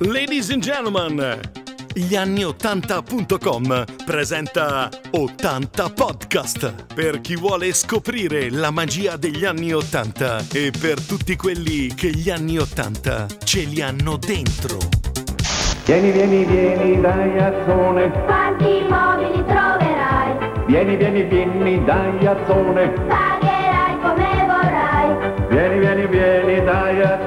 Ladies and gentlemen, gli-anni80.com presenta 80 Podcast per chi vuole scoprire la magia degli anni 80 e per tutti quelli che gli anni 80 ce li hanno dentro. Vieni, vieni, vieni, dai azzone. Quanti mobili troverai? Vieni, vieni, vieni, dai azzone. Pagherai come vorrai. Vieni, vieni, vieni, dai azzone.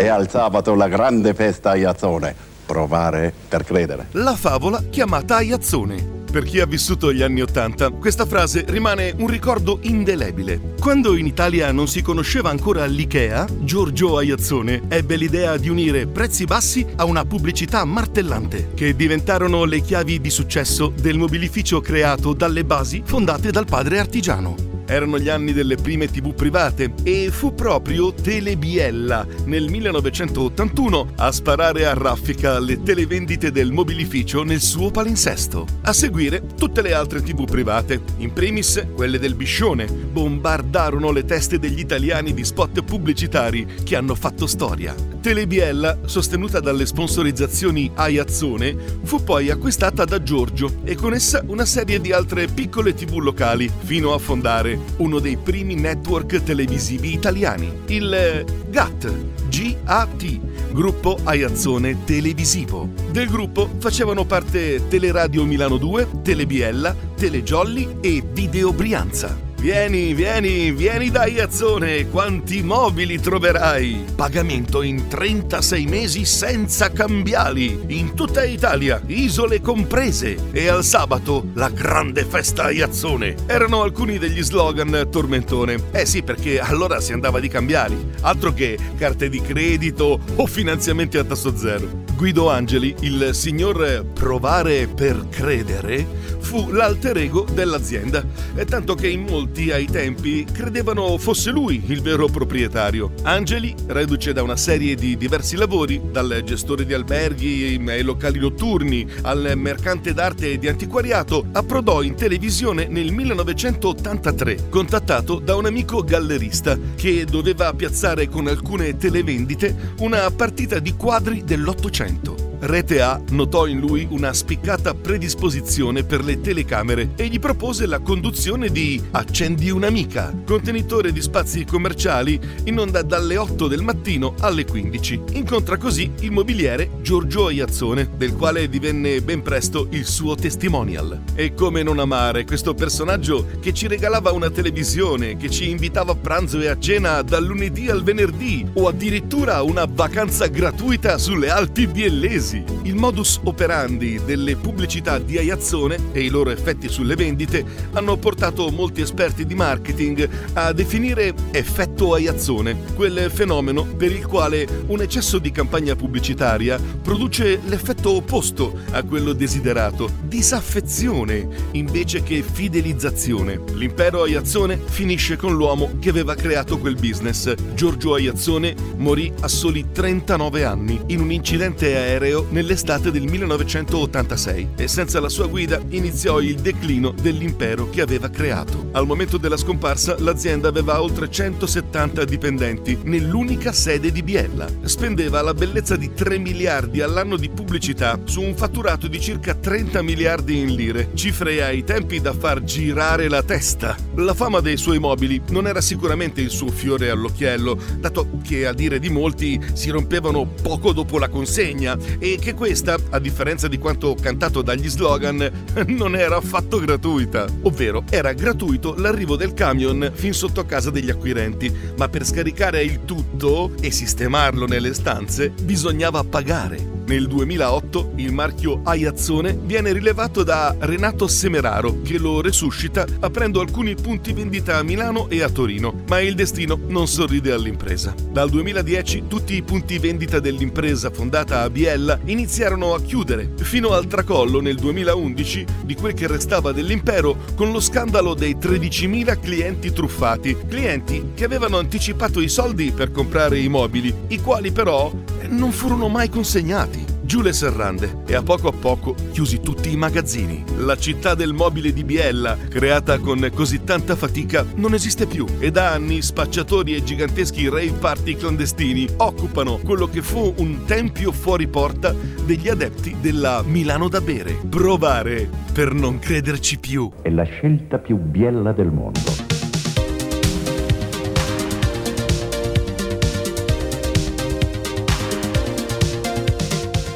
E al sabato la grande festa a Iazzone. Provare per credere. La favola chiamata Aiazzone. Per chi ha vissuto gli anni Ottanta, questa frase rimane un ricordo indelebile. Quando in Italia non si conosceva ancora l'IKEA, Giorgio Aiazzone ebbe l'idea di unire prezzi bassi a una pubblicità martellante, che diventarono le chiavi di successo del mobilificio creato dalle basi fondate dal padre artigiano. Erano gli anni delle prime tv private e fu proprio Telebiella nel 1981 a sparare a raffica le televendite del mobilificio nel suo palinsesto. A seguire tutte le altre tv private, in primis quelle del Biscione, bombardarono le teste degli italiani di spot pubblicitari che hanno fatto storia. Telebiella, sostenuta dalle sponsorizzazioni Aiazzone, fu poi acquistata da Giorgio e con essa una serie di altre piccole tv locali, fino a fondare uno dei primi network televisivi italiani, il eh, GAT, G-A-T, Gruppo Aiazzone Televisivo. Del gruppo facevano parte Teleradio Milano 2, Telebiella, Telejolly e Video Brianza. Vieni, vieni, vieni da Iazzone, quanti mobili troverai? Pagamento in 36 mesi senza cambiali, in tutta Italia, isole comprese. E al sabato la grande festa a Iazzone. Erano alcuni degli slogan tormentone. Eh sì, perché allora si andava di cambiali, altro che carte di credito o finanziamenti a tasso zero. Guido Angeli, il signor provare per credere, fu l'alter ego dell'azienda, tanto che in molti ai tempi credevano fosse lui il vero proprietario. Angeli, reduce da una serie di diversi lavori, dal gestore di alberghi e locali notturni al mercante d'arte e di antiquariato, approdò in televisione nel 1983, contattato da un amico gallerista che doveva piazzare con alcune televendite una partita di quadri dell'Ottocento. Rete A notò in lui una spiccata predisposizione per le telecamere e gli propose la conduzione di Accendi un'amica, contenitore di spazi commerciali in onda dalle 8 del mattino alle 15. Incontra così il mobiliere Giorgio Aiazzone, del quale divenne ben presto il suo testimonial. E come non amare questo personaggio che ci regalava una televisione, che ci invitava a pranzo e a cena dal lunedì al venerdì o addirittura una vacanza gratuita sulle Alpi Biellesi. Il modus operandi delle pubblicità di Aiazzone e i loro effetti sulle vendite hanno portato molti esperti di marketing a definire effetto Aiazzone, quel fenomeno per il quale un eccesso di campagna pubblicitaria produce l'effetto opposto a quello desiderato, disaffezione invece che fidelizzazione. L'impero Aiazzone finisce con l'uomo che aveva creato quel business. Giorgio Aiazzone morì a soli 39 anni in un incidente aereo nell'estate del 1986 e senza la sua guida iniziò il declino dell'impero che aveva creato. Al momento della scomparsa l'azienda aveva oltre 170 dipendenti nell'unica sede di Biella. Spendeva la bellezza di 3 miliardi all'anno di pubblicità su un fatturato di circa 30 miliardi in lire, cifre ai tempi da far girare la testa. La fama dei suoi mobili non era sicuramente il suo fiore all'occhiello, dato che a dire di molti si rompevano poco dopo la consegna e che questa, a differenza di quanto cantato dagli slogan, non era affatto gratuita. Ovvero, era gratuito l'arrivo del camion fin sotto casa degli acquirenti, ma per scaricare il tutto e sistemarlo nelle stanze bisognava pagare. Nel 2008 il marchio Aiazzone viene rilevato da Renato Semeraro che lo resuscita aprendo alcuni punti vendita a Milano e a Torino, ma il destino non sorride all'impresa. Dal 2010 tutti i punti vendita dell'impresa fondata a Biella iniziarono a chiudere, fino al tracollo nel 2011 di quel che restava dell'impero con lo scandalo dei 13.000 clienti truffati, clienti che avevano anticipato i soldi per comprare i mobili, i quali però non furono mai consegnati. giù le serrande e a poco a poco chiusi tutti i magazzini. La città del mobile di Biella, creata con così tanta fatica, non esiste più e da anni spacciatori e giganteschi rave party clandestini occupano quello che fu un tempio fuori porta degli adepti della Milano da bere. Provare per non crederci più. È la scelta più biella del mondo.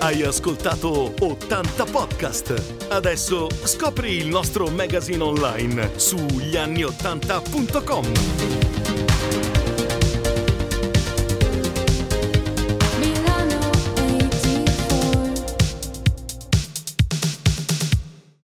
Hai ascoltato 80 podcast. Adesso scopri il nostro magazine online su gli anni80.com.